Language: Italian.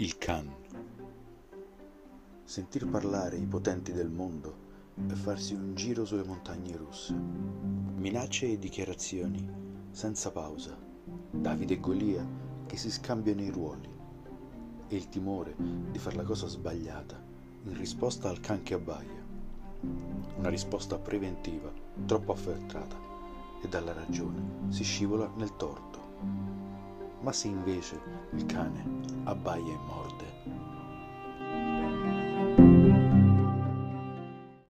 Il Khan. Sentir parlare i potenti del mondo e farsi un giro sulle montagne russe. Minacce e dichiarazioni senza pausa. Davide e Golia che si scambiano i ruoli. E il timore di fare la cosa sbagliata in risposta al can che abbaia. Una risposta preventiva, troppo affrettata, e dalla ragione si scivola nel torto. Ma se invece il cane abbaia e morde,